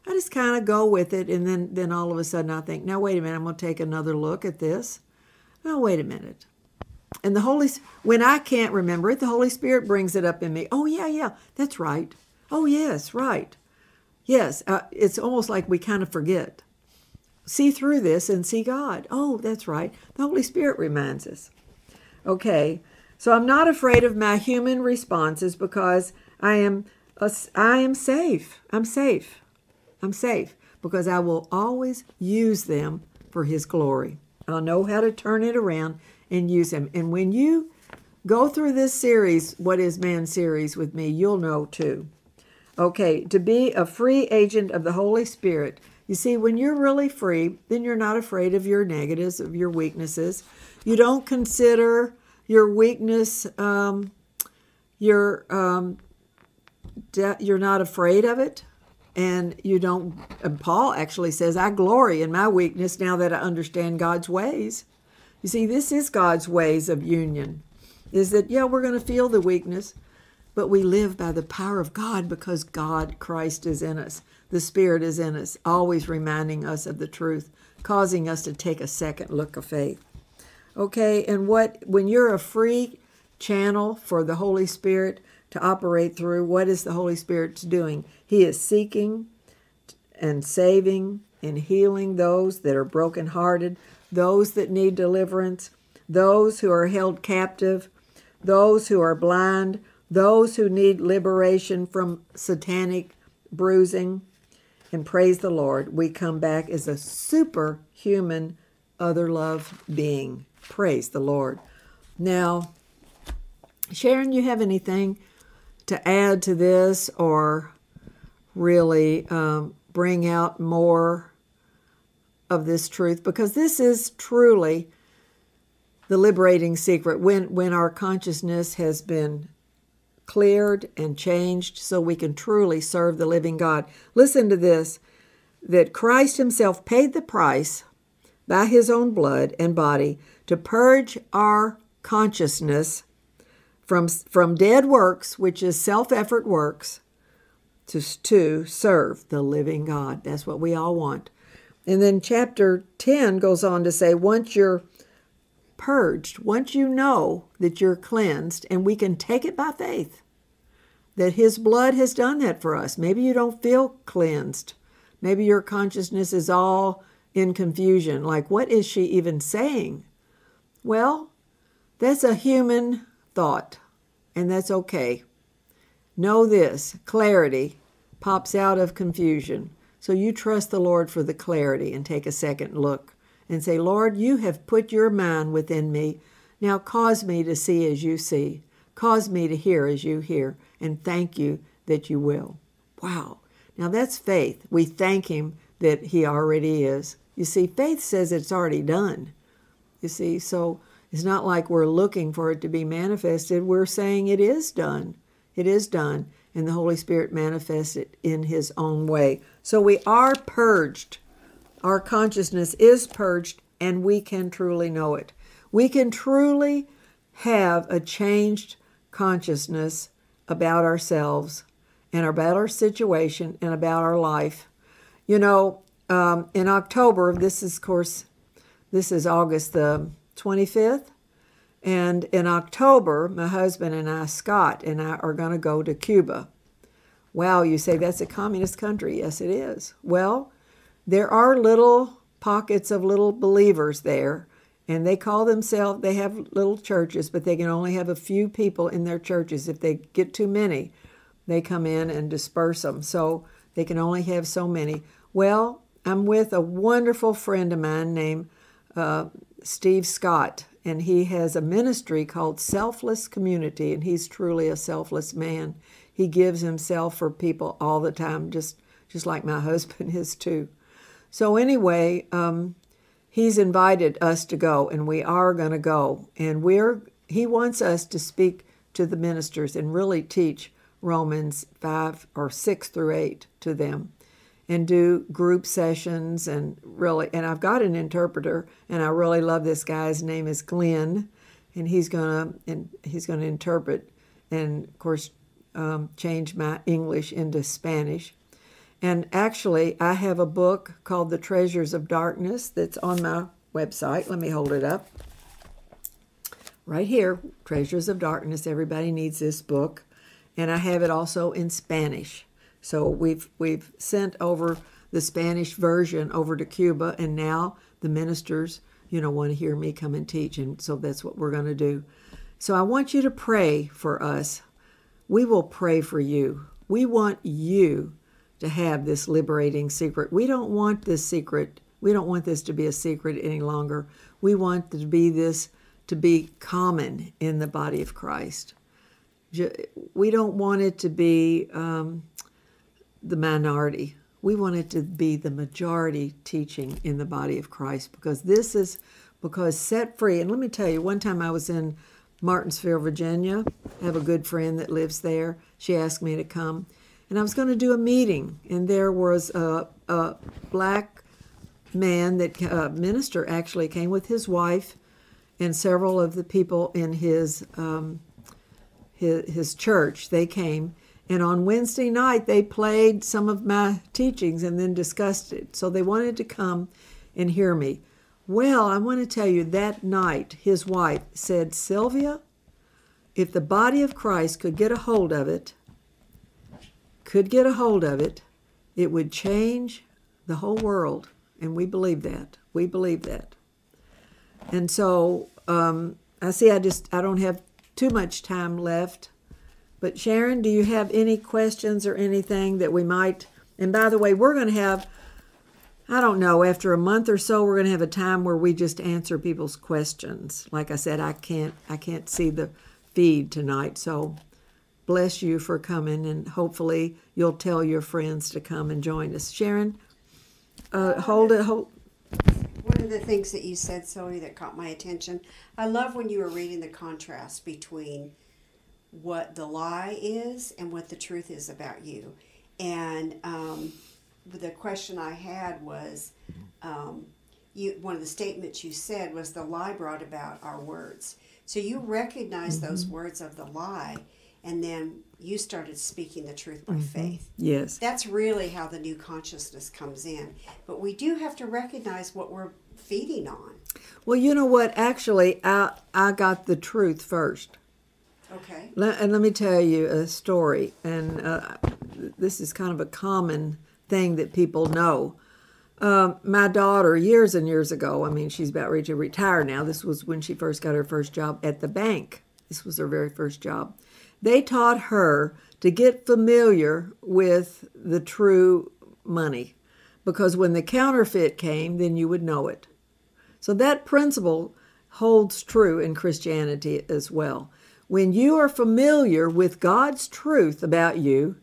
B: I just kind of go with it, and then then all of a sudden I think, now wait a minute, I'm going to take another look at this. Now wait a minute. And the Holy when I can't remember it, the Holy Spirit brings it up in me. Oh yeah, yeah, that's right. Oh yes, right. Yes, uh, it's almost like we kind of forget. See through this and see God. Oh, that's right. The Holy Spirit reminds us. Okay, so I'm not afraid of my human responses because I am I am safe. I'm safe. I'm safe because I will always use them for His glory. I'll know how to turn it around and use them. And when you go through this series, What is Man series with me, you'll know too. Okay, to be a free agent of the Holy Spirit. You see, when you're really free, then you're not afraid of your negatives, of your weaknesses. You don't consider your weakness, um, you're, um, de- you're not afraid of it and you don't and paul actually says i glory in my weakness now that i understand god's ways. You see this is god's ways of union is that yeah we're going to feel the weakness but we live by the power of god because god christ is in us. The spirit is in us always reminding us of the truth causing us to take a second look of faith. Okay and what when you're a free channel for the holy spirit to operate through. What is the Holy Spirit doing? He is seeking and saving and healing those that are brokenhearted, those that need deliverance, those who are held captive, those who are blind, those who need liberation from satanic bruising. And praise the Lord, we come back as a superhuman other love being. Praise the Lord. Now, Sharon, you have anything to add to this or really um, bring out more of this truth because this is truly the liberating secret when when our consciousness has been cleared and changed so we can truly serve the living God. Listen to this that Christ himself paid the price by his own blood and body to purge our consciousness from from dead works, which is self-effort works, to, to serve the living God. That's what we all want. And then chapter 10 goes on to say once you're purged, once you know that you're cleansed, and we can take it by faith that His blood has done that for us. Maybe you don't feel cleansed. Maybe your consciousness is all in confusion. Like, what is she even saying? Well, that's a human thought, and that's okay. Know this clarity pops out of confusion. So you trust the Lord for the clarity and take a second look and say, Lord, you have put your mind within me. Now cause me to see as you see, cause me to hear as you hear, and thank you that you will. Wow. Now that's faith. We thank Him that He already is. You see, faith says it's already done. You see, so it's not like we're looking for it to be manifested. We're saying it is done. It is done. And the Holy Spirit manifests it in His own way. So we are purged. Our consciousness is purged, and we can truly know it. We can truly have a changed consciousness about ourselves and about our situation and about our life. You know, um, in October, this is, of course, this is August the 25th. And in October, my husband and I, Scott, and I are going to go to Cuba. Wow, you say that's a communist country. Yes, it is. Well, there are little pockets of little believers there, and they call themselves, they have little churches, but they can only have a few people in their churches. If they get too many, they come in and disperse them. So they can only have so many. Well, I'm with a wonderful friend of mine named uh, Steve Scott, and he has a ministry called Selfless Community, and he's truly a selfless man. He gives himself for people all the time, just just like my husband is too. So anyway, um, he's invited us to go, and we are going to go, and we're he wants us to speak to the ministers and really teach Romans five or six through eight to them and do group sessions and really and I've got an interpreter and I really love this guy. His name is Glenn, and he's gonna and he's gonna interpret and of course um, change my English into Spanish. And actually, I have a book called The Treasures of Darkness that's on my website. Let me hold it up. Right here, Treasures of Darkness. Everybody needs this book. And I have it also in Spanish. So we've we've sent over the Spanish version over to Cuba, and now the ministers, you know, want to hear me come and teach, and so that's what we're going to do. So I want you to pray for us. We will pray for you. We want you to have this liberating secret. We don't want this secret. We don't want this to be a secret any longer. We want to be this to be common in the body of Christ. We don't want it to be um, the minority. We want it to be the majority teaching in the body of Christ because this is because set free. And let me tell you, one time I was in Martinsville, Virginia. I have a good friend that lives there. She asked me to come. And I was going to do a meeting, and there was a, a black man that a minister actually came with his wife and several of the people in his um, his, his church. They came, and on Wednesday night, they played some of my teachings and then discussed it. So they wanted to come and hear me. Well, I want to tell you that night, his wife said, Sylvia, if the body of Christ could get a hold of it, could get a hold of it, it would change the whole world. And we believe that. We believe that. And so um, I see I just, I don't have too much time left. But Sharon, do you have any questions or anything that we might? And by the way, we're going to have, I don't know, after a month or so, we're going to have a time where we just answer people's questions. Like I said, I can't, I can't see the feed tonight, so bless you for coming, and hopefully you'll tell your friends to come and join us. Sharon, uh, hold it, hold.
C: One of the things that you said, Sylvia, that caught my attention, I love when you were reading the contrast between what the lie is and what the truth is about you. And um, the question I had was, um, you one of the statements you said was the lie brought about our words. So you recognize
B: Mm-hmm.
C: those words of the lie, and then you started speaking the truth by
B: Mm-hmm.
C: faith.
B: Yes.
C: That's really how the new consciousness comes in. But we do have to recognize what we're feeding on.
B: Well, you know what? Actually, I I got the truth first.
C: Okay.
B: Let, and let me tell you a story. And uh, this is kind of a common thing that people know. Um, my daughter, years and years ago, I mean, she's about ready to retire now. This was when she first got her first job at the bank. This was her very first job. They taught her to get familiar with the true money because when the counterfeit came, then you would know it. So that principle holds true in Christianity as well. When you are familiar with God's truth about you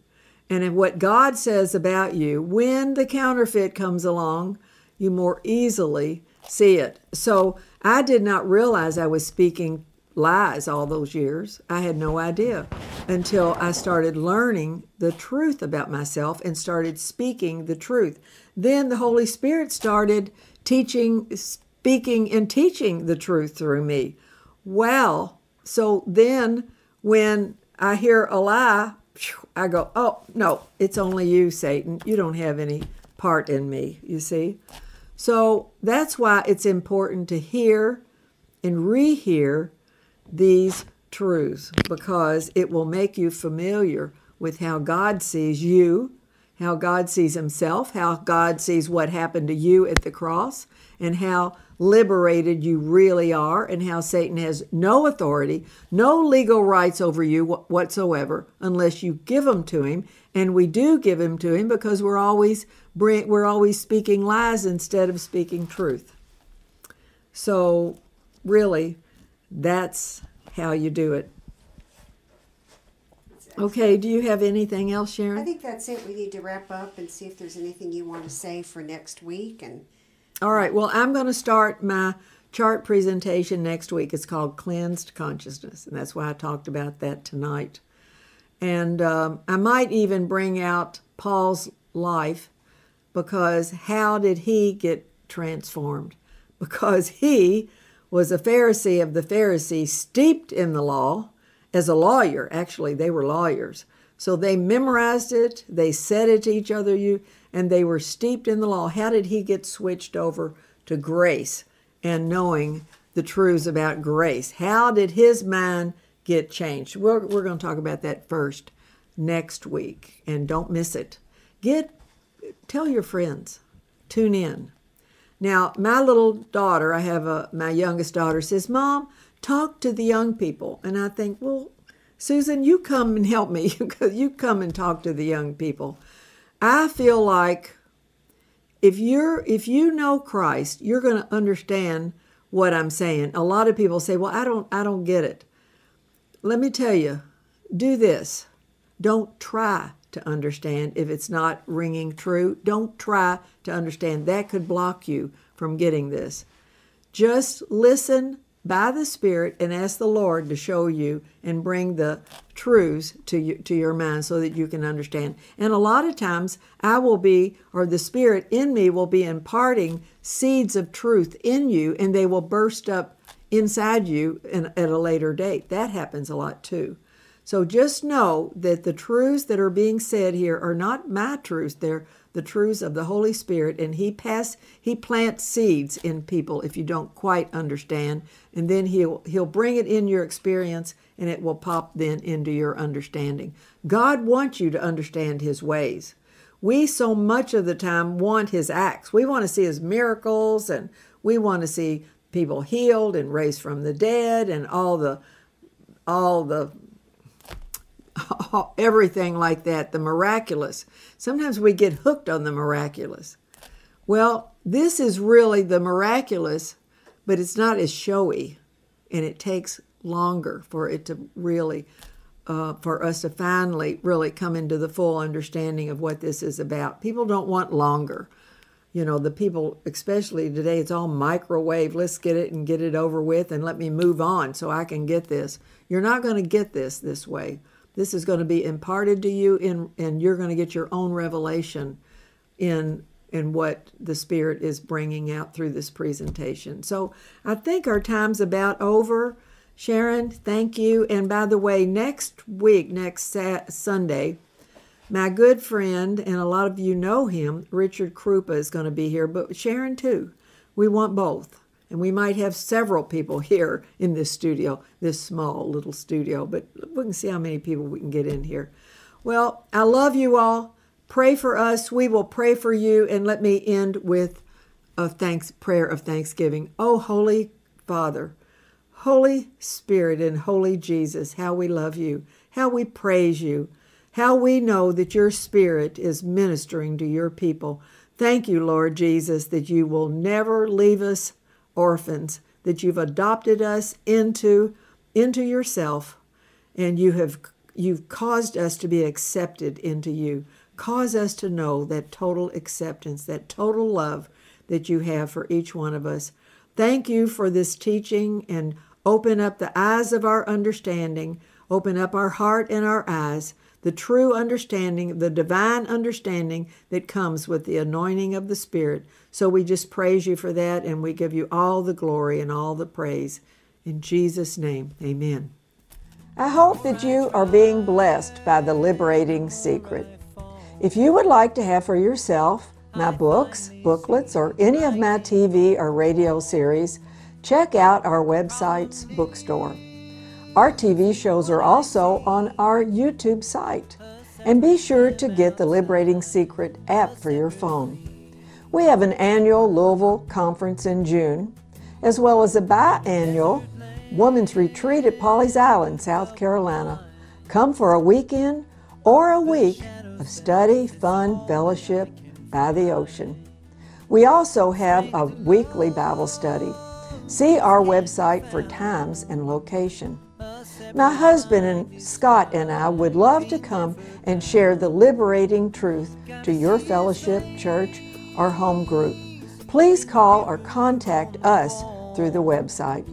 B: and what God says about you, when the counterfeit comes along, you more easily see it. So I did not realize I was speaking lies all those years. I had no idea until I started learning the truth about myself and started speaking the truth. Then the Holy Spirit started teaching, speaking, and teaching the truth through me. Well, so then when I hear a lie, I go, oh, no, it's only you, Satan. You don't have any part in me, you see? So that's why it's important to hear and rehear these truths because it will make you familiar with how God sees you, how God sees Himself, how God sees what happened to you at the cross, and how liberated you really are, and how Satan has no authority, no legal rights over you whatsoever unless you give them to him. And we do give them to him because we're always we're always speaking lies instead of speaking truth. So, really, that's how you do it. Okay, do you have anything else, Sharon?
C: I think that's it. We need to wrap up and see if there's anything you want to say for next week. And
B: All right, well, I'm going to start my chart presentation next week. It's called Cleansed Consciousness, and that's why I talked about that tonight. And um, I might even bring out Paul's life because how did he get transformed? Because he was a Pharisee of the Pharisees, steeped in the law as a lawyer. Actually, they were lawyers. So they memorized it, they said it to each other, you, and they were steeped in the law. How did he get switched over to grace and knowing the truths about grace? How did his mind get changed? We're, we're going to talk about that first next week, and don't miss it. Get tell your friends, tune in. Now, my little daughter, I have a my youngest daughter says, "Mom, talk to the young people." And I think, "Well, Susan, you come and help me. you come and talk to the young people." I feel like if you're if you know Christ, you're going to understand what I'm saying. A lot of people say, "Well, I don't I don't get it." Let me tell you, do this. Don't try to understand if it's not ringing true. Don't try to understand. That could block you from getting this. Just listen by the Spirit and ask the Lord to show you and bring the truths to you, to your mind so that you can understand. And a lot of times I will be or the Spirit in me will be imparting seeds of truth in you and they will burst up inside you in, at a later date. That happens a lot too. So just know that the truths that are being said here are not my truths. They're the truths of the Holy Spirit, and He pass He plants seeds in people if you don't quite understand, and then He'll He'll bring it in your experience, and it will pop then into your understanding. God wants you to understand His ways. We so much of the time want His acts. We want to see His miracles, and we want to see people healed and raised from the dead, and all the all the everything like that, the miraculous. Sometimes we get hooked on the miraculous. Well, this is really the miraculous, but it's not as showy, and it takes longer for it to really, uh, for us to finally really come into the full understanding of what this is about. People don't want longer. you know, the people, especially today, it's all microwave. Let's get it and get it over with and let me move on so I can get this. You're not going to get this this way. This is going to be imparted to you, in, and you're going to get your own revelation in in what the Spirit is bringing out through this presentation. So I think our time's about over. Sharon, thank you. And by the way, next week, next Sunday, my good friend, and a lot of you know him, Richard Krupa, is going to be here, but Sharon too. We want both. And we might have several people here in this studio, this small little studio, but we can see how many people we can get in here. Well, I love you all. Pray for us. We will pray for you. And let me end with a thanks prayer of thanksgiving. Oh, Holy Father, Holy Spirit, and Holy Jesus, how we love you, how we praise you how we know that your Spirit is ministering to your people. Thank you, Lord Jesus, that you will never leave us orphans, that you've adopted us into, into yourself, and you have you've caused us to be accepted into you. Cause us to know that total acceptance, that total love that you have for each one of us. Thank you for this teaching and open up the eyes of our understanding, open up our heart and our eyes the true understanding, the divine understanding that comes with the anointing of the Spirit. So we just praise you for that and we give you all the glory and all the praise. In Jesus' name, amen. I hope that you are being blessed by the liberating secret. If you would like to have for yourself my books, booklets, or any of my TV or radio series, check out our website's bookstore. Our TV shows are also on our YouTube site. And be sure to get the Liberating Secret app for your phone. We have an annual Louisville conference in June, as well as a biannual Women's Retreat at Pawleys Island, South Carolina. Come for a weekend or a week of study, fun, fellowship by the ocean. We also have a weekly Bible study. See our website for times and location. My husband and Scott and I would love to come and share the liberating truth to your fellowship, church, or home group. Please call or contact us through the website.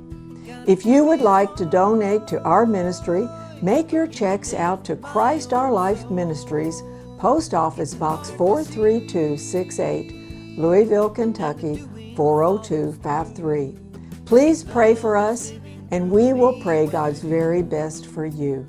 B: If you would like to donate to our ministry, make your checks out to Christ Our Life Ministries, Post Office Box 43268, Louisville, Kentucky 40253. Please pray for us and we will pray God's very best for you.